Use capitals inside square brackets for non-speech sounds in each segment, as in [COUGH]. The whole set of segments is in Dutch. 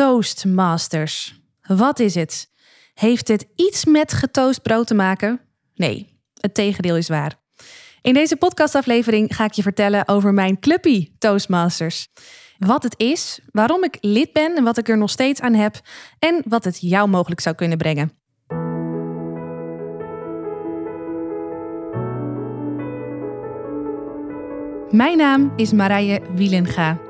Toastmasters. Wat is het? Heeft het iets met getoast brood te maken? Nee, het tegendeel is waar. In deze podcastaflevering ga ik je vertellen over mijn clubpie Toastmasters. Wat het is, waarom ik lid ben en wat ik er nog steeds aan heb en wat het jou mogelijk zou kunnen brengen. Mijn naam is Marije Wielenga.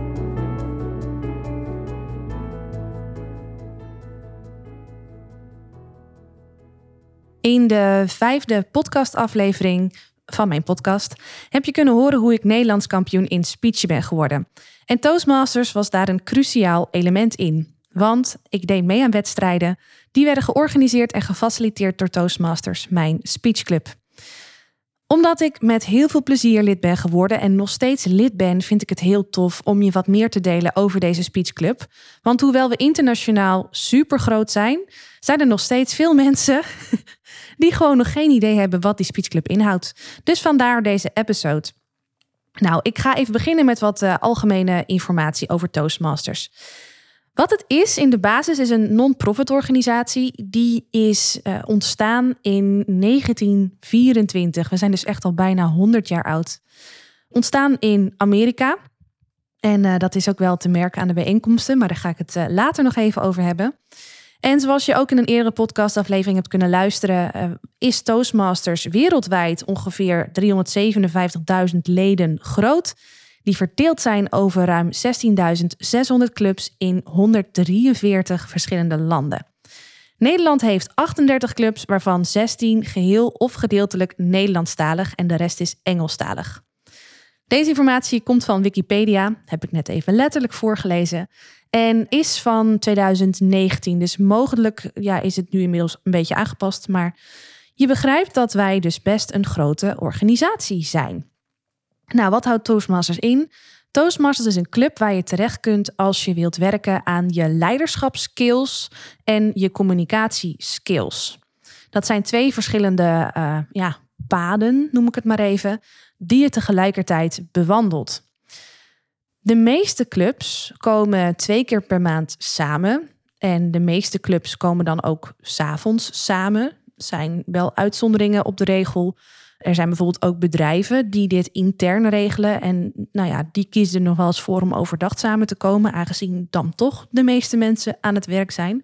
In de vijfde podcastaflevering van mijn podcast heb je kunnen horen hoe ik Nederlands kampioen in speech ben geworden. En Toastmasters was daar een cruciaal element in. Want ik deed mee aan wedstrijden. Die werden georganiseerd en gefaciliteerd door Toastmasters, mijn speechclub omdat ik met heel veel plezier lid ben geworden en nog steeds lid ben, vind ik het heel tof om je wat meer te delen over deze speechclub. Want hoewel we internationaal super groot zijn, zijn er nog steeds veel mensen die gewoon nog geen idee hebben wat die speechclub inhoudt. Dus vandaar deze episode. Nou, ik ga even beginnen met wat uh, algemene informatie over Toastmasters. Wat het is in de basis is een non-profit organisatie. Die is uh, ontstaan in 1924. We zijn dus echt al bijna 100 jaar oud. Ontstaan in Amerika. En uh, dat is ook wel te merken aan de bijeenkomsten, maar daar ga ik het later nog even over hebben. En zoals je ook in een eerdere podcastaflevering hebt kunnen luisteren, is Toastmasters wereldwijd ongeveer 357.000 leden groot die verdeeld zijn over ruim 16.600 clubs in 143 verschillende landen. Nederland heeft 38 clubs, waarvan 16 geheel of gedeeltelijk Nederlandstalig en de rest is Engelstalig. Deze informatie komt van Wikipedia, heb ik net even letterlijk voorgelezen, en is van 2019. Dus mogelijk ja, is het nu inmiddels een beetje aangepast, maar je begrijpt dat wij dus best een grote organisatie zijn. Nou, wat houdt Toastmasters in? Toastmasters is een club waar je terecht kunt als je wilt werken aan je leiderschapskills en je communicatieskills. Dat zijn twee verschillende uh, ja, paden, noem ik het maar even, die je tegelijkertijd bewandelt. De meeste clubs komen twee keer per maand samen. En de meeste clubs komen dan ook s'avonds samen. Er zijn wel uitzonderingen op de regel. Er zijn bijvoorbeeld ook bedrijven die dit intern regelen. En nou ja, die kiezen er nog wel eens voor om overdag samen te komen, aangezien dan toch de meeste mensen aan het werk zijn.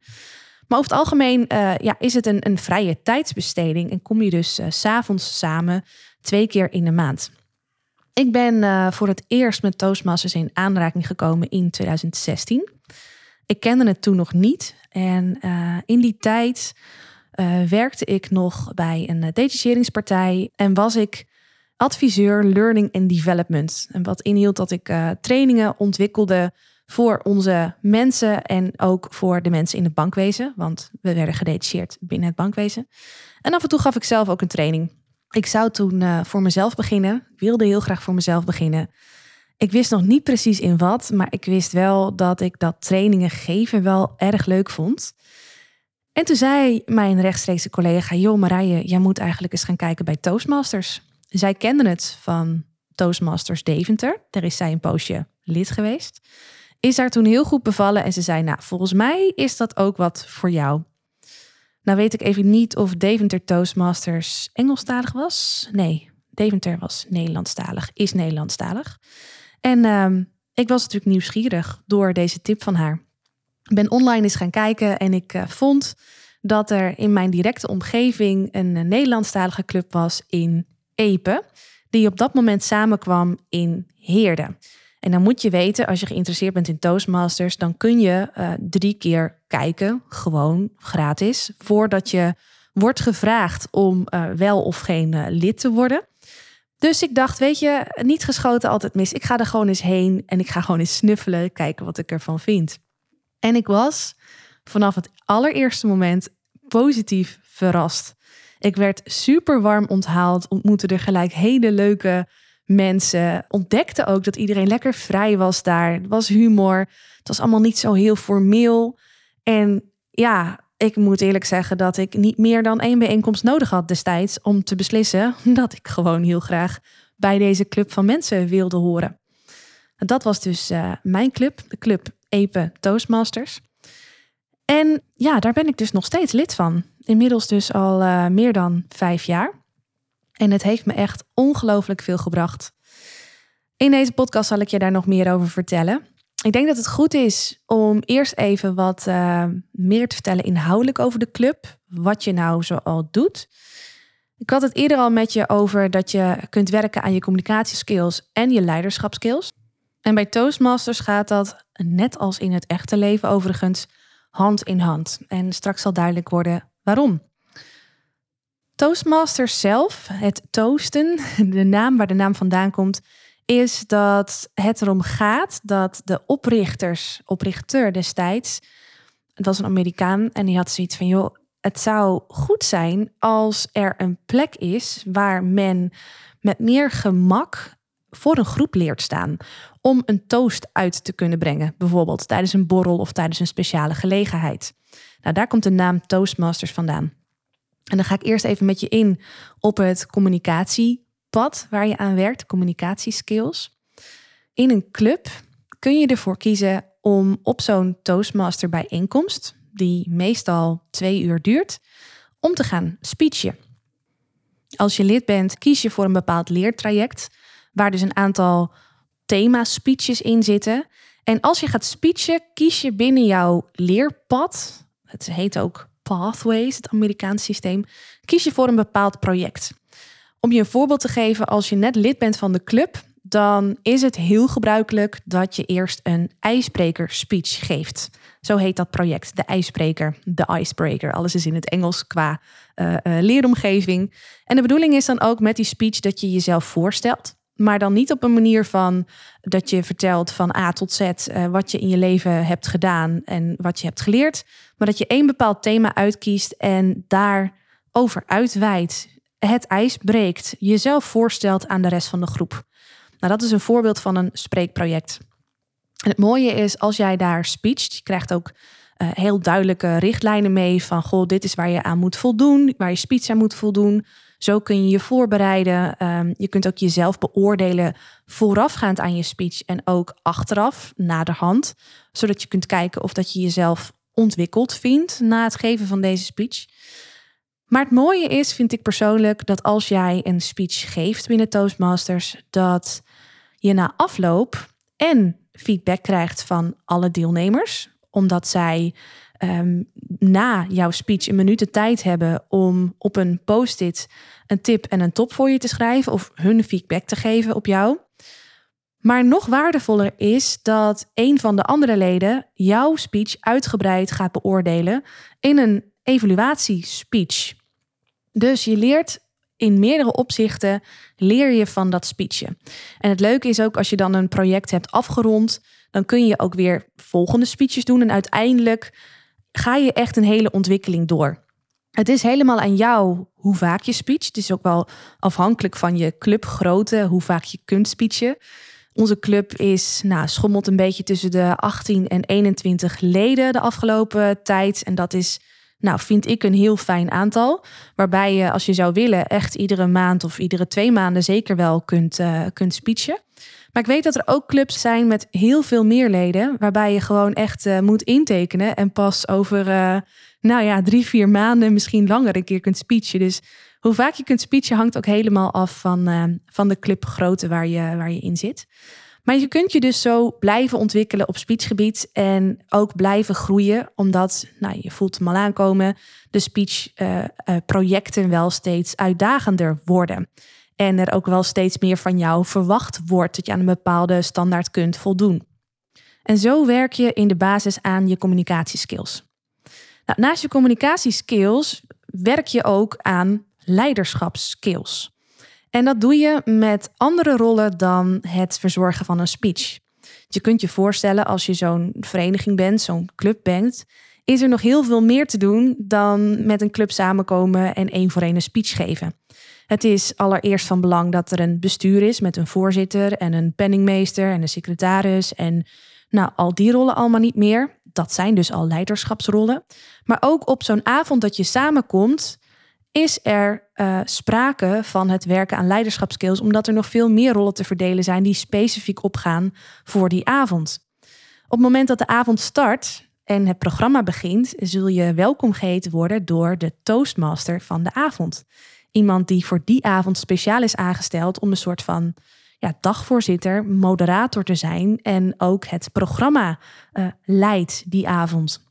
Maar over het algemeen uh, ja, is het een, een vrije tijdsbesteding en kom je dus uh, s'avonds samen twee keer in de maand. Ik ben uh, voor het eerst met Toastmasters in aanraking gekomen in 2016. Ik kende het toen nog niet. En in die tijd uh, werkte ik nog bij een detacheringspartij en was ik adviseur learning and development. En wat inhield dat ik trainingen ontwikkelde voor onze mensen en ook voor de mensen in het bankwezen, want we werden gedetacheerd binnen het bankwezen. En af en toe gaf ik zelf ook een training. Ik zou toen voor mezelf beginnen, wilde heel graag voor mezelf beginnen. Ik wist nog niet precies in wat, maar ik wist wel dat ik dat trainingen geven wel erg leuk vond. En toen zei mijn rechtstreekse collega: Joh, Marije, jij moet eigenlijk eens gaan kijken bij Toastmasters. Zij kenden het van Toastmasters Deventer. Daar is zij een poosje lid geweest. Is daar toen heel goed bevallen en ze zei: Nou, volgens mij is dat ook wat voor jou. Nou weet ik even niet of Deventer Toastmasters Engelstalig was. Nee, Deventer was Nederlandstalig, is Nederlandstalig. En uh, ik was natuurlijk nieuwsgierig door deze tip van haar ben online eens gaan kijken en ik uh, vond dat er in mijn directe omgeving een uh, Nederlandstalige club was in Epe, die op dat moment samenkwam in Heerde. En dan moet je weten, als je geïnteresseerd bent in Toastmasters, dan kun je uh, drie keer kijken, gewoon gratis, voordat je wordt gevraagd om wel of geen lid te worden. Dus ik dacht, weet je, niet geschoten altijd mis. Ik ga er gewoon eens heen en ik ga gewoon eens snuffelen, kijken wat ik ervan vind. En ik was vanaf het allereerste moment positief verrast. Ik werd super warm onthaald, ontmoette er gelijk hele leuke mensen. Ontdekte ook dat iedereen lekker vrij was daar. Het was humor. Het was allemaal niet zo heel formeel. En ja, ik moet eerlijk zeggen dat ik niet meer dan één bijeenkomst nodig had destijds om te beslissen [LAUGHS] dat ik gewoon heel graag bij deze club van mensen wilde horen. Dat was dus uh, mijn club, de club Epe Toastmasters. En ja, daar ben ik dus nog steeds lid van. Inmiddels dus al uh, meer dan vijf jaar. En het heeft me echt ongelooflijk veel gebracht. In deze podcast zal ik je daar nog meer over vertellen. Ik denk dat het goed is om eerst even wat uh, meer te vertellen inhoudelijk over de club. Wat je nou zoal doet. Ik had het eerder al met je over dat je kunt werken aan je communicatieskills en je leiderschapskills. En bij Toastmasters gaat dat, net als in het echte leven overigens, hand in hand. En straks zal duidelijk worden waarom. Toastmasters zelf, het toasten, [LAUGHS] de naam waar de naam vandaan komt, is dat het erom gaat dat de oprichters, oprichter destijds, dat was een Amerikaan en die had zoiets van, joh, het zou goed zijn als er een plek is waar men met meer gemak voor een groep leert staan om een toast uit te kunnen brengen, bijvoorbeeld tijdens een borrel of tijdens een speciale gelegenheid. Nou, daar komt de naam Toastmasters vandaan. En dan ga ik eerst even met je in op het communicatiepad waar je aan werkt, communicatieskills. In een club kun je ervoor kiezen om op zo'n Toastmaster bijeenkomst, die meestal twee uur duurt, om te gaan speechen. Als je lid bent, kies je voor een bepaald leertraject, waar dus een aantal thema-speeches in zitten. En als je gaat speechen, kies je binnen jouw leerpad, het heet ook Pathways, het Amerikaanse systeem, kies je voor een bepaald project. Om je een voorbeeld te geven, als je net lid bent van de club, dan is het heel gebruikelijk dat je eerst een ijsbreker speech geeft. Zo heet dat project, de ijsbreker, de icebreaker. Alles is in het Engels qua uh, uh, leeromgeving. En de bedoeling is dan ook met die speech dat je jezelf voorstelt. Maar dan niet op een manier van dat je vertelt van A tot Z uh, wat je in je leven hebt gedaan en wat je hebt geleerd. Maar dat je één bepaald thema uitkiest en daarover uitweidt. Het ijs breekt, jezelf voorstelt aan de rest van de groep. Nou, dat is een voorbeeld van een spreekproject. En het mooie is, als jij daar speecht, je krijgt ook uh, heel duidelijke richtlijnen mee van, goh, dit is waar je aan moet voldoen, waar je speech aan moet voldoen. Zo kun je je voorbereiden. Um, je kunt ook jezelf beoordelen voorafgaand aan je speech en ook achteraf, naderhand. Zodat je kunt kijken of dat je jezelf ontwikkeld vindt na het geven van deze speech. Maar het mooie is, vind ik persoonlijk, dat als jij een speech geeft binnen Toastmasters, dat je na afloop en feedback krijgt van alle deelnemers, omdat zij um, na jouw speech een minuut de tijd hebben om op een post-it een tip en een top voor je te schrijven of hun feedback te geven op jou. Maar nog waardevoller is dat een van de andere leden jouw speech uitgebreid gaat beoordelen in een evaluatiespeech. Dus je leert in meerdere opzichten leer je van dat speechje. En het leuke is ook als je dan een project hebt afgerond, dan kun je ook weer volgende speeches doen en uiteindelijk ga je echt een hele ontwikkeling door. Het is helemaal aan jou hoe vaak je speech. Het is ook wel afhankelijk van je clubgrootte, hoe vaak je kunt speechen. Onze club is, nou, schommelt een beetje tussen de 18 en 21 leden de afgelopen tijd. En dat is, nou, vind ik een heel fijn aantal. Waarbij je, als je zou willen, echt iedere maand of iedere twee maanden zeker wel kunt, uh, kunt speechen. Maar ik weet dat er ook clubs zijn met heel veel meer leden, waarbij je gewoon echt uh, moet intekenen en pas over, uh, nou ja, drie, vier maanden, misschien langer een keer kunt speechen. Dus hoe vaak je kunt speechen hangt ook helemaal af van, uh, van de clubgrootte waar je, waar je in zit. Maar je kunt je dus zo blijven ontwikkelen op speechgebied en ook blijven groeien, omdat, nou, je voelt hem al aankomen, de speechprojecten wel steeds uitdagender worden. En er ook wel steeds meer van jou verwacht wordt dat je aan een bepaalde standaard kunt voldoen. En zo werk je in de basis aan je communicatieskills. Nou, naast je communicatieskills werk je ook aan leiderschapskills. En dat doe je met andere rollen dan het verzorgen van een speech. Je kunt je voorstellen als je zo'n vereniging bent, zo'n club bent, is er nog heel veel meer te doen dan met een club samenkomen en één voor één een speech geven. Het is allereerst van belang dat er een bestuur is met een voorzitter en een penningmeester en een secretaris en nou, al die rollen allemaal niet meer. Dat zijn dus al leiderschapsrollen. Maar ook op zo'n avond dat je samenkomt, is er uh, sprake van het werken aan leiderschapskills, omdat er nog veel meer rollen te verdelen zijn die specifiek opgaan voor die avond. Op het moment dat de avond start en het programma begint, zul je welkom geheten worden door de toastmaster van de avond. Iemand die voor die avond speciaal is aangesteld om een soort van ja, dagvoorzitter, moderator te zijn en ook het programma uh, leidt die avond.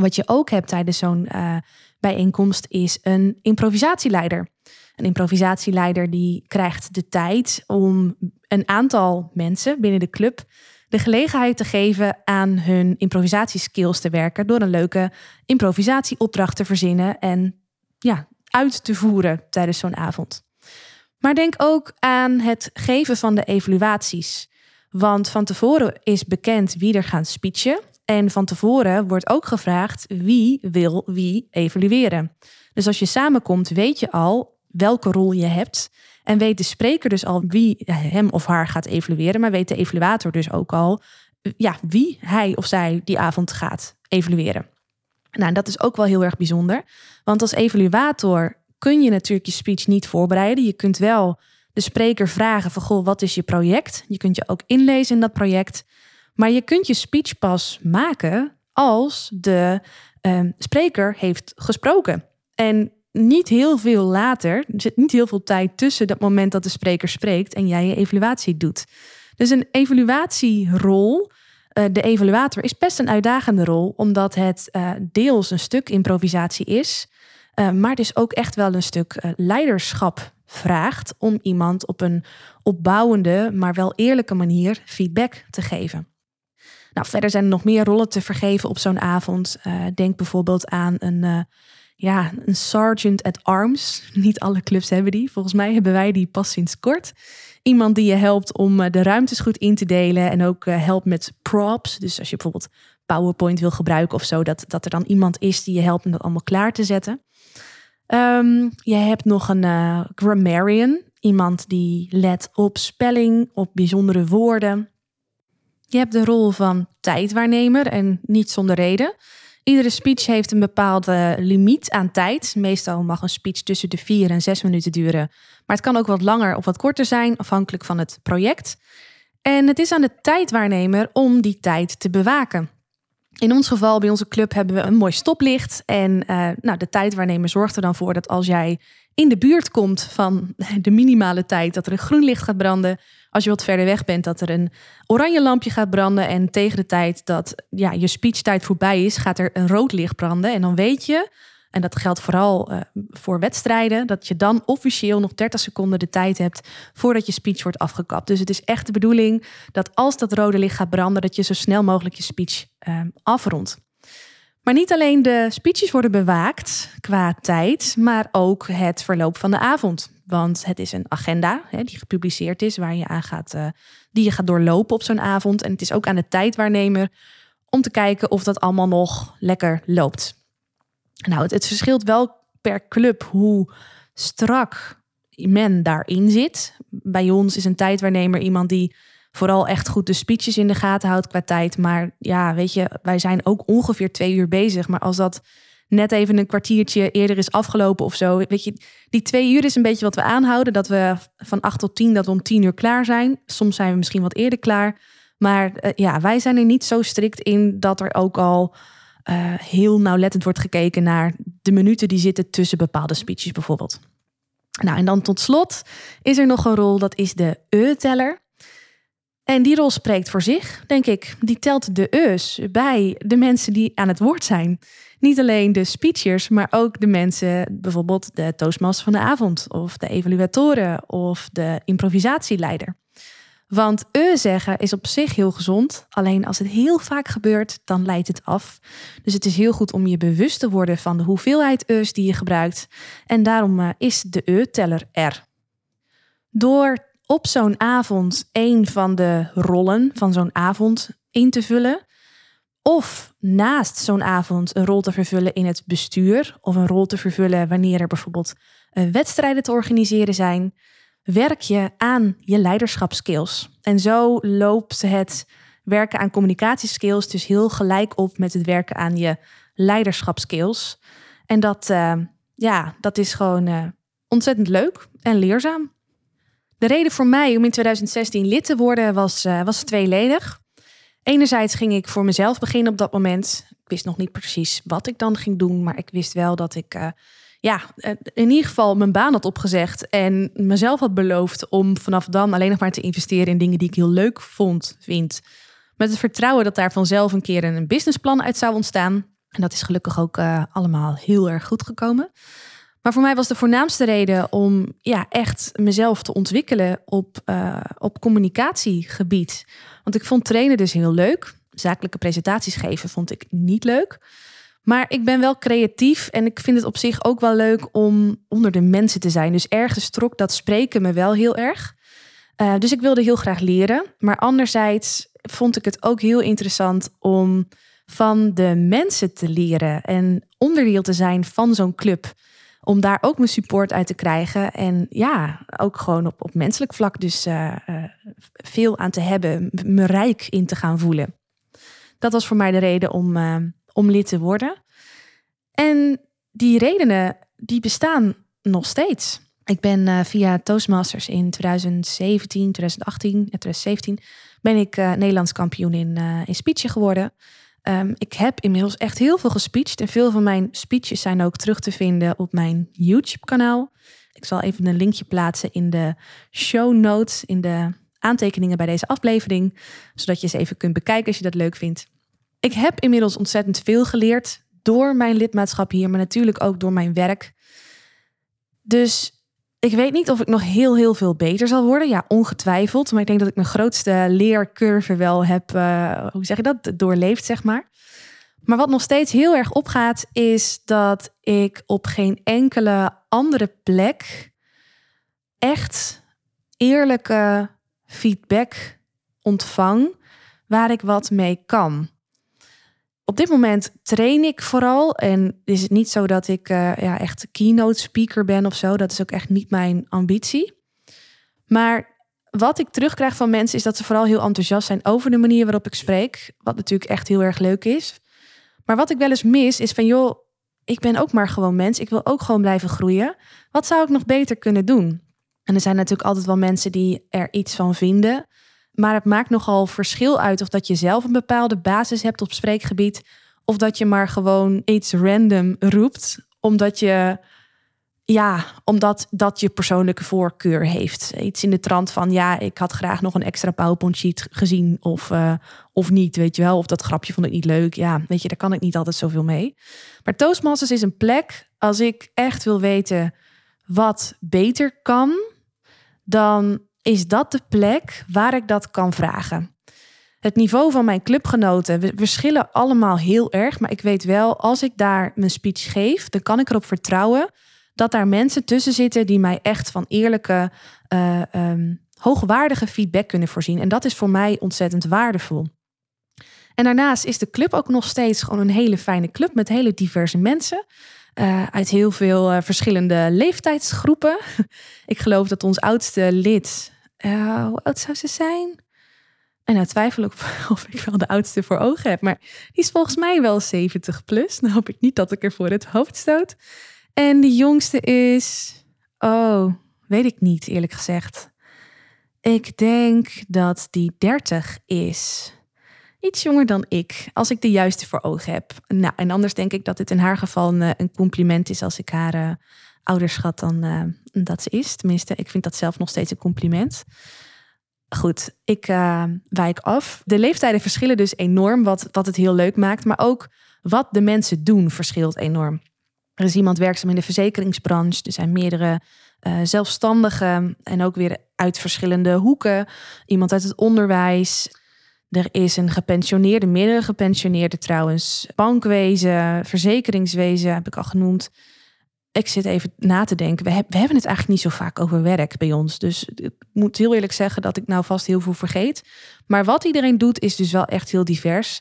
Wat je ook hebt tijdens zo'n uh, bijeenkomst is een improvisatieleider. Een improvisatieleider die krijgt de tijd om een aantal mensen binnen de club de gelegenheid te geven aan hun improvisatieskills te werken door een leuke improvisatieopdracht te verzinnen en ja, uit te voeren tijdens zo'n avond. Maar denk ook aan het geven van de evaluaties. Want van tevoren is bekend wie er gaat speechen. En van tevoren wordt ook gevraagd wie wil wie evalueren. Dus als je samenkomt, weet je al welke rol je hebt. En weet de spreker dus al wie hem of haar gaat evalueren. Maar weet de evaluator dus ook al ja, wie hij of zij die avond gaat evalueren. Nou, dat is ook wel heel erg bijzonder. Want als evaluator kun je natuurlijk je speech niet voorbereiden. Je kunt wel de spreker vragen van goh, wat is je project? Je kunt je ook inlezen in dat project. Maar je kunt je speech pas maken als de uh, spreker heeft gesproken. En niet heel veel later, er zit niet heel veel tijd tussen dat moment dat de spreker spreekt en jij je evaluatie doet. Dus een evaluatierol, uh, de evaluator, is best een uitdagende rol, omdat het uh, deels een stuk improvisatie is. Uh, maar dus ook echt wel een stuk leiderschap vraagt om iemand op een opbouwende, maar wel eerlijke manier feedback te geven. Nou, verder zijn er nog meer rollen te vergeven op zo'n avond. Uh, denk bijvoorbeeld aan een, ja, een sergeant at arms. [LAUGHS] Niet alle clubs hebben die. Volgens mij hebben wij die pas sinds kort. Iemand die je helpt om de ruimtes goed in te delen en ook helpt met props. Dus als je bijvoorbeeld PowerPoint wil gebruiken of zo, dat, dat er dan iemand is die je helpt om dat allemaal klaar te zetten. Um, je hebt nog een grammarian, iemand die let op spelling, op bijzondere woorden. Je hebt de rol van tijdwaarnemer en niet zonder reden. Iedere speech heeft een bepaalde limiet aan tijd. Meestal mag een speech tussen de vier en zes minuten duren. Maar het kan ook wat langer of wat korter zijn, afhankelijk van het project. En het is aan de tijdwaarnemer om die tijd te bewaken. In ons geval, bij onze club, hebben we een mooi stoplicht. En uh, nou, de tijdwaarnemer zorgt er dan voor dat als jij in de buurt komt van de minimale tijd, dat er een groen licht gaat branden. Als je wat verder weg bent, dat er een oranje lampje gaat branden. En tegen de tijd dat ja, je speechtijd voorbij is, gaat er een rood licht branden. En dan weet je en dat geldt vooral uh, voor wedstrijden, dat je dan officieel nog 30 seconden de tijd hebt voordat je speech wordt afgekapt. Dus het is echt de bedoeling dat als dat rode licht gaat branden, dat je zo snel mogelijk je speech uh, afrondt. Maar niet alleen de speeches worden bewaakt qua tijd, maar ook het verloop van de avond. Want het is een agenda hè, die gepubliceerd is, waar je aan gaat, uh, die je gaat doorlopen op zo'n avond. En het is ook aan de tijdwaarnemer om te kijken of dat allemaal nog lekker loopt. Nou, het, het verschilt wel per club hoe strak men daarin zit. Bij ons is een tijdwaarnemer iemand die vooral echt goed de speeches in de gaten houdt qua tijd. Maar ja, weet je, wij zijn ook ongeveer twee uur bezig. Maar als dat net even een kwartiertje eerder is afgelopen of zo. Weet je, die twee uur is een beetje wat we aanhouden. Dat we van acht tot tien, dat we om tien uur klaar zijn. Soms zijn we misschien wat eerder klaar. Maar uh, ja, wij zijn er niet zo strikt in dat er ook al uh, heel nauwlettend wordt gekeken naar de minuten die zitten tussen bepaalde speeches bijvoorbeeld. Nou, en dan tot slot is er nog een rol, dat is de e-teller. En die rol spreekt voor zich, denk ik. Die telt de e's bij de mensen die aan het woord zijn. Niet alleen de speechers, maar ook de mensen, bijvoorbeeld de toastmaster van de avond, of de evaluatoren, of de improvisatieleider. Want e zeggen is op zich heel gezond. Alleen als het heel vaak gebeurt, dan leidt het af. Dus het is heel goed om je bewust te worden van de hoeveelheid e's die je gebruikt. En daarom uh, is de e-teller er. Door op zo'n avond een van de rollen van zo'n avond in te vullen, of naast zo'n avond een rol te vervullen in het bestuur of een rol te vervullen wanneer er bijvoorbeeld eh, wedstrijden te organiseren zijn, werk je aan je leiderschapskills. En zo loopt het werken aan communicatieskills dus heel gelijk op met het werken aan je leiderschapskills. En dat, uh, ja, dat is gewoon uh, ontzettend leuk en leerzaam. De reden voor mij om in 2016 lid te worden was, uh, was tweeledig. Enerzijds ging ik voor mezelf beginnen op dat moment. Ik wist nog niet precies wat ik dan ging doen, maar ik wist wel dat ik ja, in ieder geval mijn baan had opgezegd en mezelf had beloofd om vanaf dan alleen nog maar te investeren in dingen die ik heel leuk vond, vind. Met het vertrouwen dat daar vanzelf een keer een businessplan uit zou ontstaan. En dat is gelukkig ook allemaal heel erg goed gekomen. Maar voor mij was de voornaamste reden om ja, echt mezelf te ontwikkelen op, uh, op communicatiegebied. Want ik vond trainen dus heel leuk. Zakelijke presentaties geven vond ik niet leuk. Maar ik ben wel creatief en ik vind het op zich ook wel leuk om onder de mensen te zijn. Dus ergens trok dat spreken me wel heel erg. Uh, dus ik wilde heel graag leren. Maar anderzijds vond ik het ook heel interessant om van de mensen te leren en onderdeel te zijn van zo'n club. Om daar ook mijn support uit te krijgen. En ja, ook gewoon op, op menselijk vlak dus uh, uh, veel aan te hebben. Me rijk in te gaan voelen. Dat was voor mij de reden om, uh, om lid te worden. En die redenen, die bestaan nog steeds. Ik ben via Toastmasters in 2017, 2018 en 2017 ben ik Nederlands kampioen in, in geworden. Um, ik heb inmiddels echt heel veel gespeecht. En veel van mijn speeches zijn ook terug te vinden op mijn YouTube-kanaal. Ik zal even een linkje plaatsen in de show notes, in de aantekeningen bij deze aflevering. Zodat je ze even kunt bekijken als je dat leuk vindt. Ik heb inmiddels ontzettend veel geleerd door mijn lidmaatschap hier, maar natuurlijk ook door mijn werk. Dus ik weet niet of ik nog heel, heel veel beter zal worden. Ja, ongetwijfeld. Maar ik denk dat ik mijn grootste leercurve wel heb, uh, hoe zeg je dat, doorleefd, zeg maar. Maar wat nog steeds heel erg opgaat, is dat ik op geen enkele andere plek echt eerlijke feedback ontvang waar ik wat mee kan op dit moment train ik vooral. En is het niet zo dat ik uh, ja, echt keynote speaker ben of zo. Dat is ook echt niet mijn ambitie. Maar wat ik terugkrijg van mensen is dat ze vooral heel enthousiast zijn over de manier waarop ik spreek. Wat natuurlijk echt heel erg leuk is. Maar wat ik wel eens mis is van joh, ik ben ook maar gewoon mens. Ik wil ook gewoon blijven groeien. Wat zou ik nog beter kunnen doen? En er zijn natuurlijk altijd wel mensen die er iets van vinden. Maar het maakt nogal verschil uit of dat je zelf een bepaalde basis hebt op spreekgebied. Of dat je maar gewoon iets random roept. Omdat je, ja, omdat dat je persoonlijke voorkeur heeft. Iets in de trant van, ja, ik had graag nog een extra PowerPoint sheet gezien. Of, uh, of niet, weet je wel. Of dat grapje vond ik niet leuk. Ja, weet je, daar kan ik niet altijd zoveel mee. Maar Toastmasters is een plek, als ik echt wil weten wat beter kan, dan is dat de plek waar ik dat kan vragen. Het niveau van mijn clubgenoten, verschillen allemaal heel erg, maar ik weet wel, als ik daar mijn speech geef, dan kan ik erop vertrouwen dat daar mensen tussen zitten die mij echt van eerlijke, uh, um, hoogwaardige feedback kunnen voorzien. En dat is voor mij ontzettend waardevol. En daarnaast is de club ook nog steeds gewoon een hele fijne club met hele diverse mensen. Uh, uit heel veel uh, verschillende leeftijdsgroepen. [LAUGHS] ik geloof dat ons oudste lid, uh, hoe oud zou ze zijn? En nou twijfel ik [LAUGHS] of ik wel de oudste voor ogen heb. Maar die is volgens mij wel 70 plus. Dan hoop ik niet dat ik er voor het hoofd stoot. En de jongste is. Oh, weet ik niet, eerlijk gezegd. Ik denk dat die 30 is iets jonger dan ik, als ik de juiste voor ogen heb. Nou, en anders denk ik dat het in haar geval een, eh, een compliment is als ik haar uh, schat dan uh, dat ze is. Tenminste, ik vind dat zelf nog steeds een compliment. Goed, ik wijk af. De leeftijden verschillen dus enorm, wat, wat het heel leuk maakt. Maar ook wat de mensen doen verschilt enorm. Er is iemand werkzaam in de verzekeringsbranche. Er zijn meerdere zelfstandigen en ook weer uit verschillende hoeken. Iemand uit het onderwijs. Er is een gepensioneerde, meerdere gepensioneerden trouwens. Bankwezen, verzekeringswezen heb ik al genoemd. Ik zit even na te denken. We, we hebben het eigenlijk niet zo vaak over werk bij ons. Dus ik moet heel eerlijk zeggen dat ik nou vast heel veel vergeet. Maar wat iedereen doet is dus wel echt heel divers.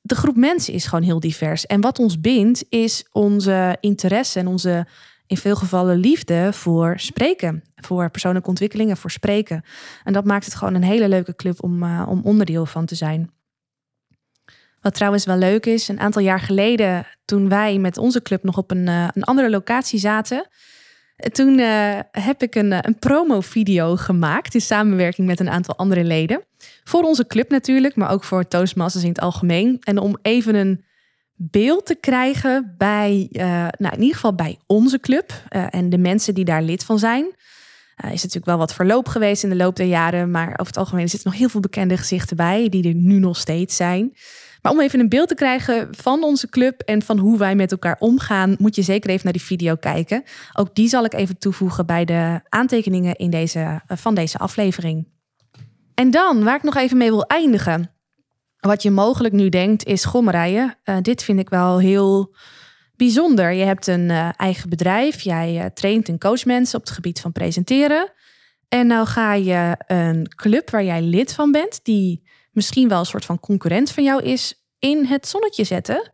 de groep mensen is gewoon heel divers. En wat ons bindt is onze interesse en onze in veel gevallen liefde voor spreken. Voor persoonlijke ontwikkelingen, voor spreken. En dat maakt het gewoon een hele leuke club om, uh, om onderdeel van te zijn. Wat trouwens wel leuk is, een aantal jaar geleden, toen wij met onze club nog op een, uh, een andere locatie zaten, toen uh, heb ik een, een promo-video gemaakt in samenwerking met een aantal andere leden. Voor onze club natuurlijk, maar ook voor Toastmasters in het algemeen. En om even een beeld te krijgen bij, uh, nou in ieder geval bij onze club uh, en de mensen die daar lid van zijn. Uh, is natuurlijk wel wat verloop geweest in de loop der jaren, maar over het algemeen zitten nog heel veel bekende gezichten bij die er nu nog steeds zijn. Maar om even een beeld te krijgen van onze club en van hoe wij met elkaar omgaan, moet je zeker even naar die video kijken. Ook die zal ik even toevoegen bij de aantekeningen in deze, van deze aflevering. En dan, waar ik nog even mee wil eindigen. Wat je mogelijk nu denkt is, goh Marije, uh, dit vind ik wel heel bijzonder. Je hebt een uh, eigen bedrijf, jij uh, traint en coach mensen op het gebied van presenteren. En nou ga je een club waar jij lid van bent, die misschien wel een soort van concurrent van jou is, in het zonnetje zetten.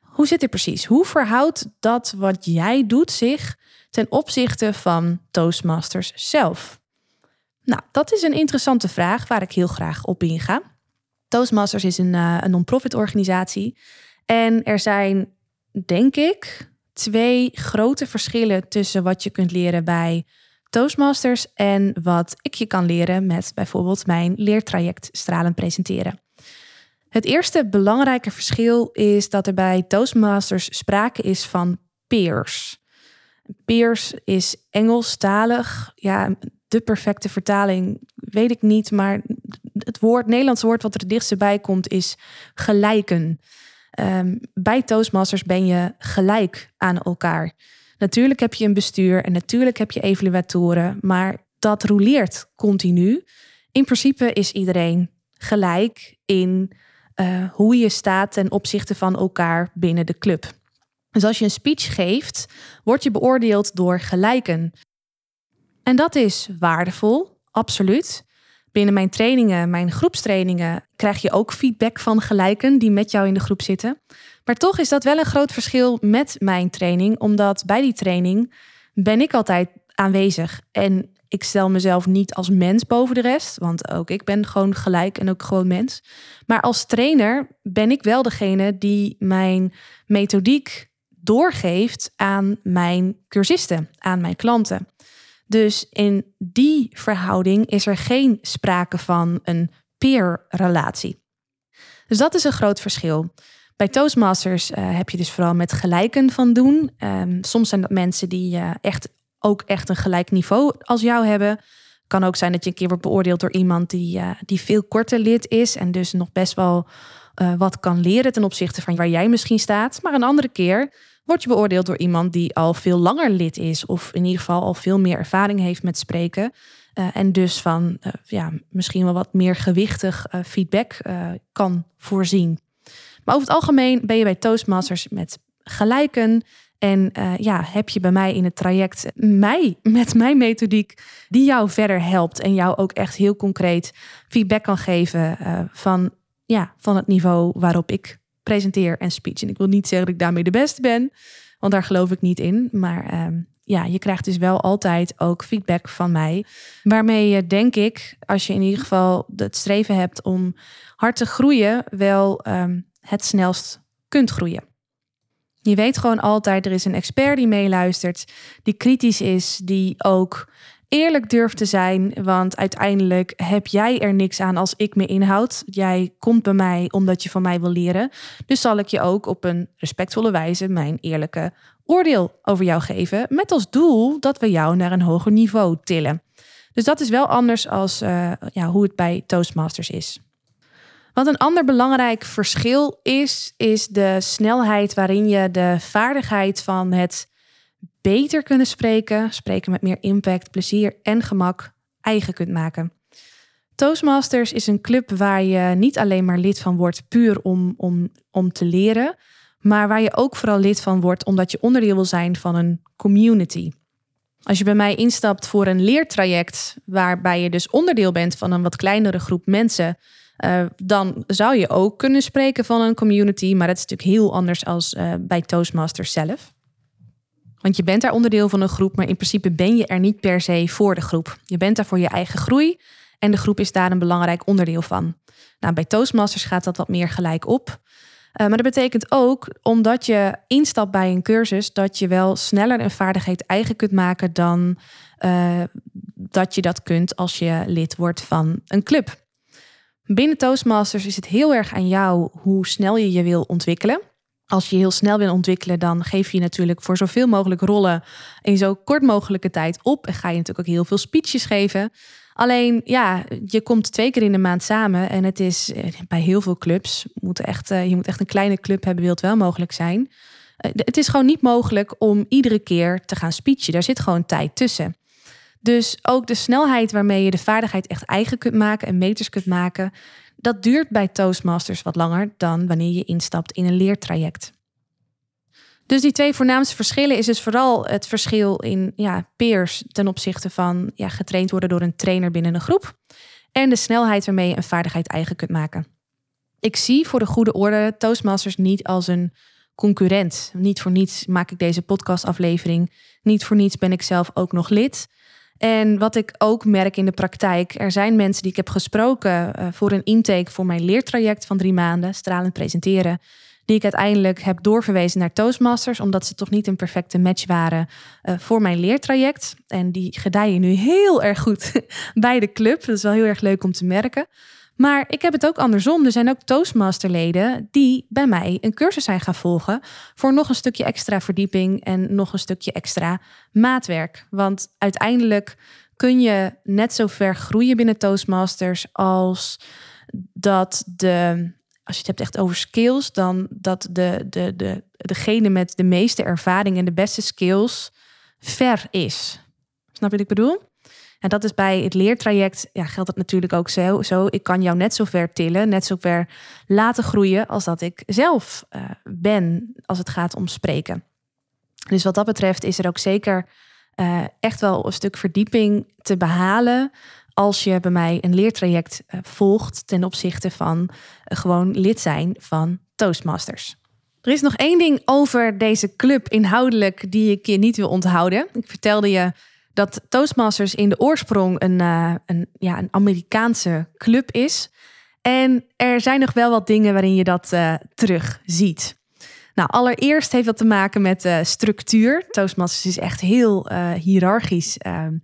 Hoe zit dit precies? Hoe verhoudt dat wat jij doet zich ten opzichte van Toastmasters zelf? Nou, dat is een interessante vraag waar ik heel graag op inga. Toastmasters is een, uh, een non-profit organisatie. En er zijn, denk ik, twee grote verschillen tussen wat je kunt leren bij Toastmasters en wat ik je kan leren met bijvoorbeeld mijn leertraject Stralen Presenteren. Het eerste belangrijke verschil is dat er bij Toastmasters sprake is van peers. Peers is Engelstalig. Ja, de perfecte vertaling weet ik niet, maar het woord, Nederlands woord wat er het dichtst bij komt is gelijken. Um, bij Toastmasters ben je gelijk aan elkaar. Natuurlijk heb je een bestuur en natuurlijk heb je evaluatoren, maar dat roleert continu. In principe is iedereen gelijk in uh, hoe je staat ten opzichte van elkaar binnen de club. Dus als je een speech geeft, word je beoordeeld door gelijken. En dat is waardevol, absoluut. Binnen mijn trainingen, mijn groepstrainingen, krijg je ook feedback van gelijken die met jou in de groep zitten. Maar toch is dat wel een groot verschil met mijn training, omdat bij die training ben ik altijd aanwezig. En ik stel mezelf niet als mens boven de rest, want ook ik ben gewoon gelijk en ook gewoon mens. Maar als trainer ben ik wel degene die mijn methodiek doorgeeft aan mijn cursisten, aan mijn klanten. Dus in die verhouding is er geen sprake van een peer-relatie. Dus dat is een groot verschil. Bij Toastmasters uh, heb je dus vooral met gelijken van doen. Um, soms zijn dat mensen die uh, echt ook echt een gelijk niveau als jou hebben. Kan ook zijn dat je een keer wordt beoordeeld door iemand die, uh, die veel korter lid is en dus nog best wel wat kan leren ten opzichte van waar jij misschien staat. Maar een andere keer word je beoordeeld door iemand die al veel langer lid is, of in ieder geval al veel meer ervaring heeft met spreken. Uh, en dus van uh, ja, misschien wel wat meer gewichtig uh, feedback kan voorzien. Maar over het algemeen ben je bij Toastmasters met gelijken. En ja, heb je bij mij in het traject mij met mijn methodiek die jou verder helpt en jou ook echt heel concreet feedback kan geven van, ja, van het niveau waarop ik presenteer en speech. En ik wil niet zeggen dat ik daarmee de beste ben, want daar geloof ik niet in. Maar um, ja, je krijgt dus wel altijd ook feedback van mij. Waarmee je, denk ik, als je in ieder geval het streven hebt om hard te groeien, wel um, het snelst kunt groeien. Je weet gewoon altijd, er is een expert die meeluistert, die kritisch is, die ook eerlijk durft te zijn. Want uiteindelijk heb jij er niks aan als ik me inhoud. Jij komt bij mij omdat je van mij wil leren. Dus zal ik je ook op een respectvolle wijze mijn eerlijke oordeel over jou geven. Met als doel dat we jou naar een hoger niveau tillen. Dus dat is wel anders als uh, ja, hoe het bij Toastmasters is. Wat een ander belangrijk verschil is, is de snelheid waarin je de vaardigheid van het beter kunnen spreken, spreken met meer impact, plezier en gemak eigen kunt maken. Toastmasters is een club waar je niet alleen maar lid van wordt puur om, om, om te leren, maar waar je ook vooral lid van wordt omdat je onderdeel wil zijn van een community. Als je bij mij instapt voor een leertraject, waarbij je dus onderdeel bent van een wat kleinere groep mensen, Uh, dan zou je ook kunnen spreken van een community, maar dat is natuurlijk heel anders als uh, bij Toastmasters zelf. Want je bent daar onderdeel van een groep, maar in principe ben je er niet per se voor de groep. Je bent daar voor je eigen groei en de groep is daar een belangrijk onderdeel van. Nou, bij Toastmasters gaat dat wat meer gelijk op. Uh, maar dat betekent ook, omdat je instapt bij een cursus, dat je wel sneller een vaardigheid eigen kunt maken dan uh, dat je dat kunt als je lid wordt van een club. Binnen Toastmasters is het heel erg aan jou hoe snel je je wil ontwikkelen. Als je heel snel wil ontwikkelen, dan geef je natuurlijk voor zoveel mogelijk rollen in zo kort mogelijke tijd op. En ga je natuurlijk ook heel veel speeches geven. Alleen ja, je komt twee keer in de maand samen. En het is eh, bij heel veel clubs, moet echt, eh, je moet echt een kleine club hebben, wil het wel mogelijk zijn. Eh, het is gewoon niet mogelijk om iedere keer te gaan speechen. Daar zit gewoon tijd tussen. Dus ook de snelheid waarmee je de vaardigheid echt eigen kunt maken en meters kunt maken, dat duurt bij Toastmasters wat langer dan wanneer je instapt in een leertraject. Dus die twee voornaamste verschillen is dus vooral het verschil in ja, peers ten opzichte van ja, getraind worden door een trainer binnen een groep. En de snelheid waarmee je een vaardigheid eigen kunt maken. Ik zie voor de goede orde Toastmasters niet als een concurrent. Niet voor niets maak ik deze podcastaflevering. Niet voor niets ben ik zelf ook nog lid. En wat ik ook merk in de praktijk, er zijn mensen die ik heb gesproken uh, voor een intake voor mijn leertraject van drie maanden, stralend presenteren, die ik uiteindelijk heb doorverwezen naar Toastmasters, omdat ze toch niet een perfecte match waren uh, voor mijn leertraject. En die gedijen nu heel erg goed [LAUGHS] bij de club. Dat is wel heel erg leuk om te merken. Maar ik heb het ook andersom. Er zijn ook Toastmasterleden die bij mij een cursus zijn gaan volgen voor nog een stukje extra verdieping en nog een stukje extra maatwerk. Want uiteindelijk kun je net zo ver groeien binnen Toastmasters als dat de, als je het hebt echt over skills, dan dat de, de, de, degene met de meeste ervaring en de beste skills ver is. Snap je wat ik bedoel? En dat is bij het leertraject, ja, geldt dat natuurlijk ook zo. zo. Ik kan jou net zo ver tillen, net zo ver laten groeien als dat ik zelf uh, ben als het gaat om spreken. Dus wat dat betreft is er ook zeker uh, echt wel een stuk verdieping te behalen als je bij mij een leertraject uh, volgt ten opzichte van gewoon lid zijn van Toastmasters. Er is nog één ding over deze club inhoudelijk die ik je niet wil onthouden. Ik vertelde je dat Toastmasters in de oorsprong een, uh, een, ja, een Amerikaanse club is. En er zijn nog wel wat dingen waarin je dat uh, terug ziet. Nou, allereerst heeft dat te maken met uh, structuur. Toastmasters is echt heel hiërarchisch ehm,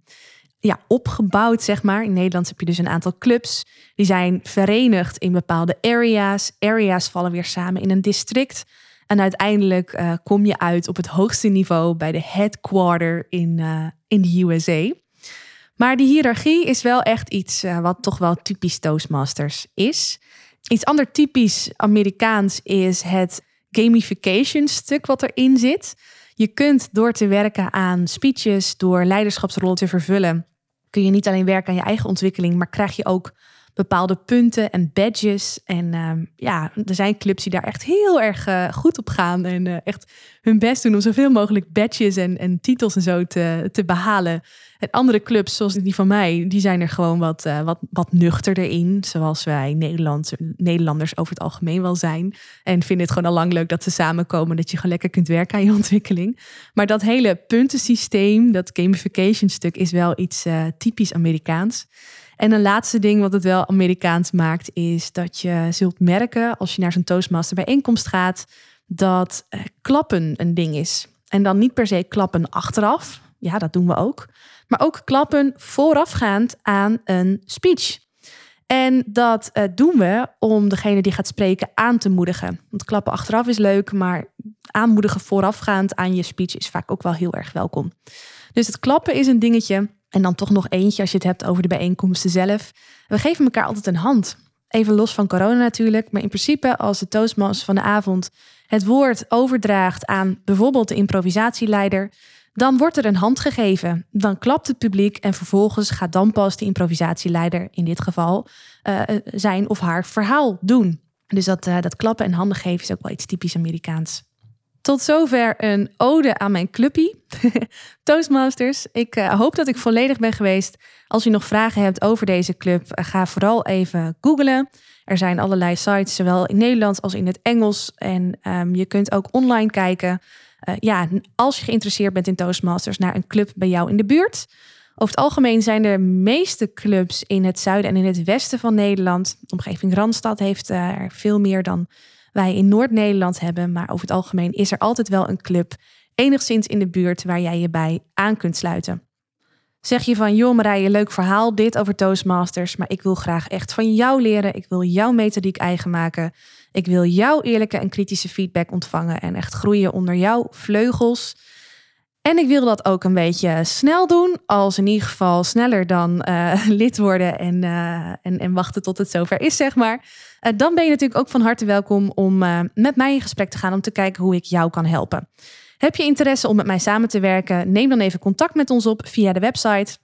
ja, opgebouwd, zeg maar. In Nederland heb je dus een aantal clubs. Die zijn verenigd in bepaalde areas. Areas vallen weer samen in een district. En uiteindelijk kom je uit op het hoogste niveau bij de headquarter in, in de USA. Maar die hiërarchie is wel echt iets uh, wat toch wel typisch Toastmasters is. Iets ander typisch Amerikaans is het gamification stuk wat erin zit. Je kunt door te werken aan speeches, door leiderschapsrollen te vervullen, kun je niet alleen werken aan je eigen ontwikkeling, maar krijg je ook bepaalde punten en badges. En uh, ja, er zijn clubs die daar echt heel erg uh, goed op gaan. En uh, echt hun best doen om zoveel mogelijk badges en, en titels en zo te, te behalen. En andere clubs, zoals die van mij, die zijn er gewoon wat, uh, wat, wat nuchterder in. Zoals wij Nederland, Nederlanders over het algemeen wel zijn. En vinden het gewoon al lang leuk dat ze samenkomen. Dat je gewoon lekker kunt werken aan je [LAUGHS] ontwikkeling. Maar dat hele puntensysteem, dat gamification stuk, is wel iets typisch Amerikaans. En een laatste ding wat het wel Amerikaans maakt, is dat je zult merken als je naar zo'n Toastmaster bijeenkomst gaat, dat eh, klappen een ding is. En dan niet per se klappen achteraf, ja, dat doen we ook, maar ook klappen voorafgaand aan een speech. En dat uh, doen we om degene die gaat spreken aan te moedigen. Want klappen achteraf is leuk, maar aanmoedigen voorafgaand aan je speech is vaak ook wel heel erg welkom. Dus het klappen is een dingetje en dan toch nog eentje als je het hebt over de bijeenkomsten zelf. We geven elkaar altijd een hand. Even los van corona natuurlijk, maar in principe als de toastmaster van de avond het woord overdraagt aan bijvoorbeeld de improvisatieleider, dan wordt er een hand gegeven. Dan klapt het publiek en vervolgens gaat dan pas de improvisatieleider in dit geval uh, zijn of haar verhaal doen. Dus dat, uh, dat klappen en handen geven is ook wel iets typisch Amerikaans. Tot zover een ode aan mijn clubpie. [LAUGHS] Toastmasters, ik uh, hoop dat ik volledig ben geweest. Als je nog vragen hebt over deze club, uh, ga vooral even googlen. Er zijn allerlei sites, zowel in Nederlands als in het Engels. En um, je kunt ook online kijken. Uh, ja, als je geïnteresseerd bent in Toastmasters, naar een club bij jou in de buurt. Over het algemeen zijn de meeste clubs in het zuiden en in het westen van Nederland. De omgeving Randstad heeft er veel meer dan wij in Noord-Nederland hebben. Maar over het algemeen is er altijd wel een club, enigszins in de buurt, waar jij je bij aan kunt sluiten. Zeg je van, joh Marije, leuk verhaal, dit over Toastmasters, maar ik wil graag echt van jou leren. Ik wil jouw methodiek eigen maken. Ik wil jouw eerlijke en kritische feedback ontvangen en echt groeien onder jouw vleugels. En ik wil dat ook een beetje snel doen, als in ieder geval sneller dan uh, [LAUGHS] lid worden en, uh, en, en wachten tot het zover is, zeg maar. Uh, dan ben je natuurlijk ook van harte welkom om met mij in gesprek te gaan om te kijken hoe ik jou kan helpen. Heb je interesse om met mij samen te werken? Neem dan even contact met ons op via de website.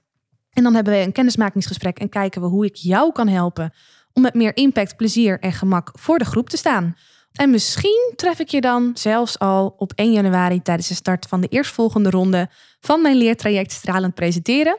En dan hebben we een kennismakingsgesprek en kijken we hoe ik jou kan helpen om met meer impact, plezier en gemak voor de groep te staan. En misschien tref ik je dan zelfs al op 1 januari tijdens de start van de eerstvolgende ronde van mijn leertraject Stralend Presenteren.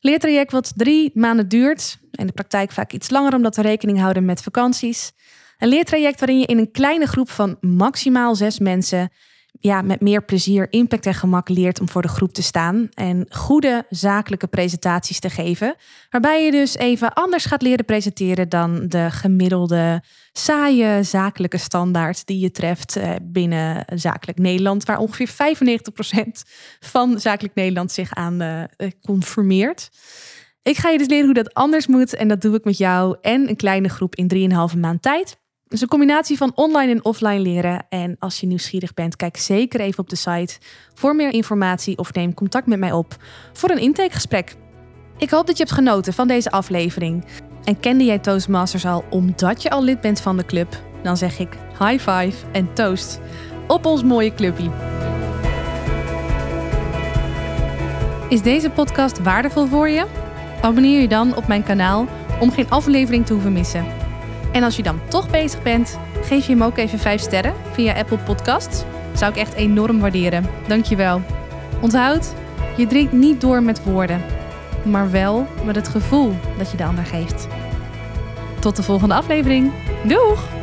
Leertraject wat drie maanden duurt. In de praktijk vaak iets langer omdat we rekening houden met vakanties. Een leertraject waarin je in een kleine groep van maximaal zes mensen ja, met meer plezier, impact en gemak leert om voor de groep te staan en goede zakelijke presentaties te geven. Waarbij je dus even anders gaat leren presenteren dan de gemiddelde saaie zakelijke standaard die je treft eh, binnen zakelijk Nederland, waar ongeveer 95% van zakelijk Nederland zich aan uh, conformeert. Ik ga je dus leren hoe dat anders moet en dat doe ik met jou en een kleine groep in 3,5 maand tijd. Dus een combinatie van online en offline leren. En als je nieuwsgierig bent, kijk zeker even op de site voor meer informatie of neem contact met mij op voor een intakegesprek. Ik hoop dat je hebt genoten van deze aflevering. En kende jij Toastmasters al omdat je al lid bent van de club? Dan zeg ik high five en toast op ons mooie clubje. Is deze podcast waardevol voor je? Abonneer je dan op mijn kanaal om geen aflevering te hoeven missen. En als je dan toch bezig bent, geef je hem ook even 5 sterren via Apple Podcasts. Zou ik echt enorm waarderen. Dankjewel. Onthoud, je drinkt niet door met woorden, maar wel met het gevoel dat je de ander geeft. Tot de volgende aflevering. Doeg!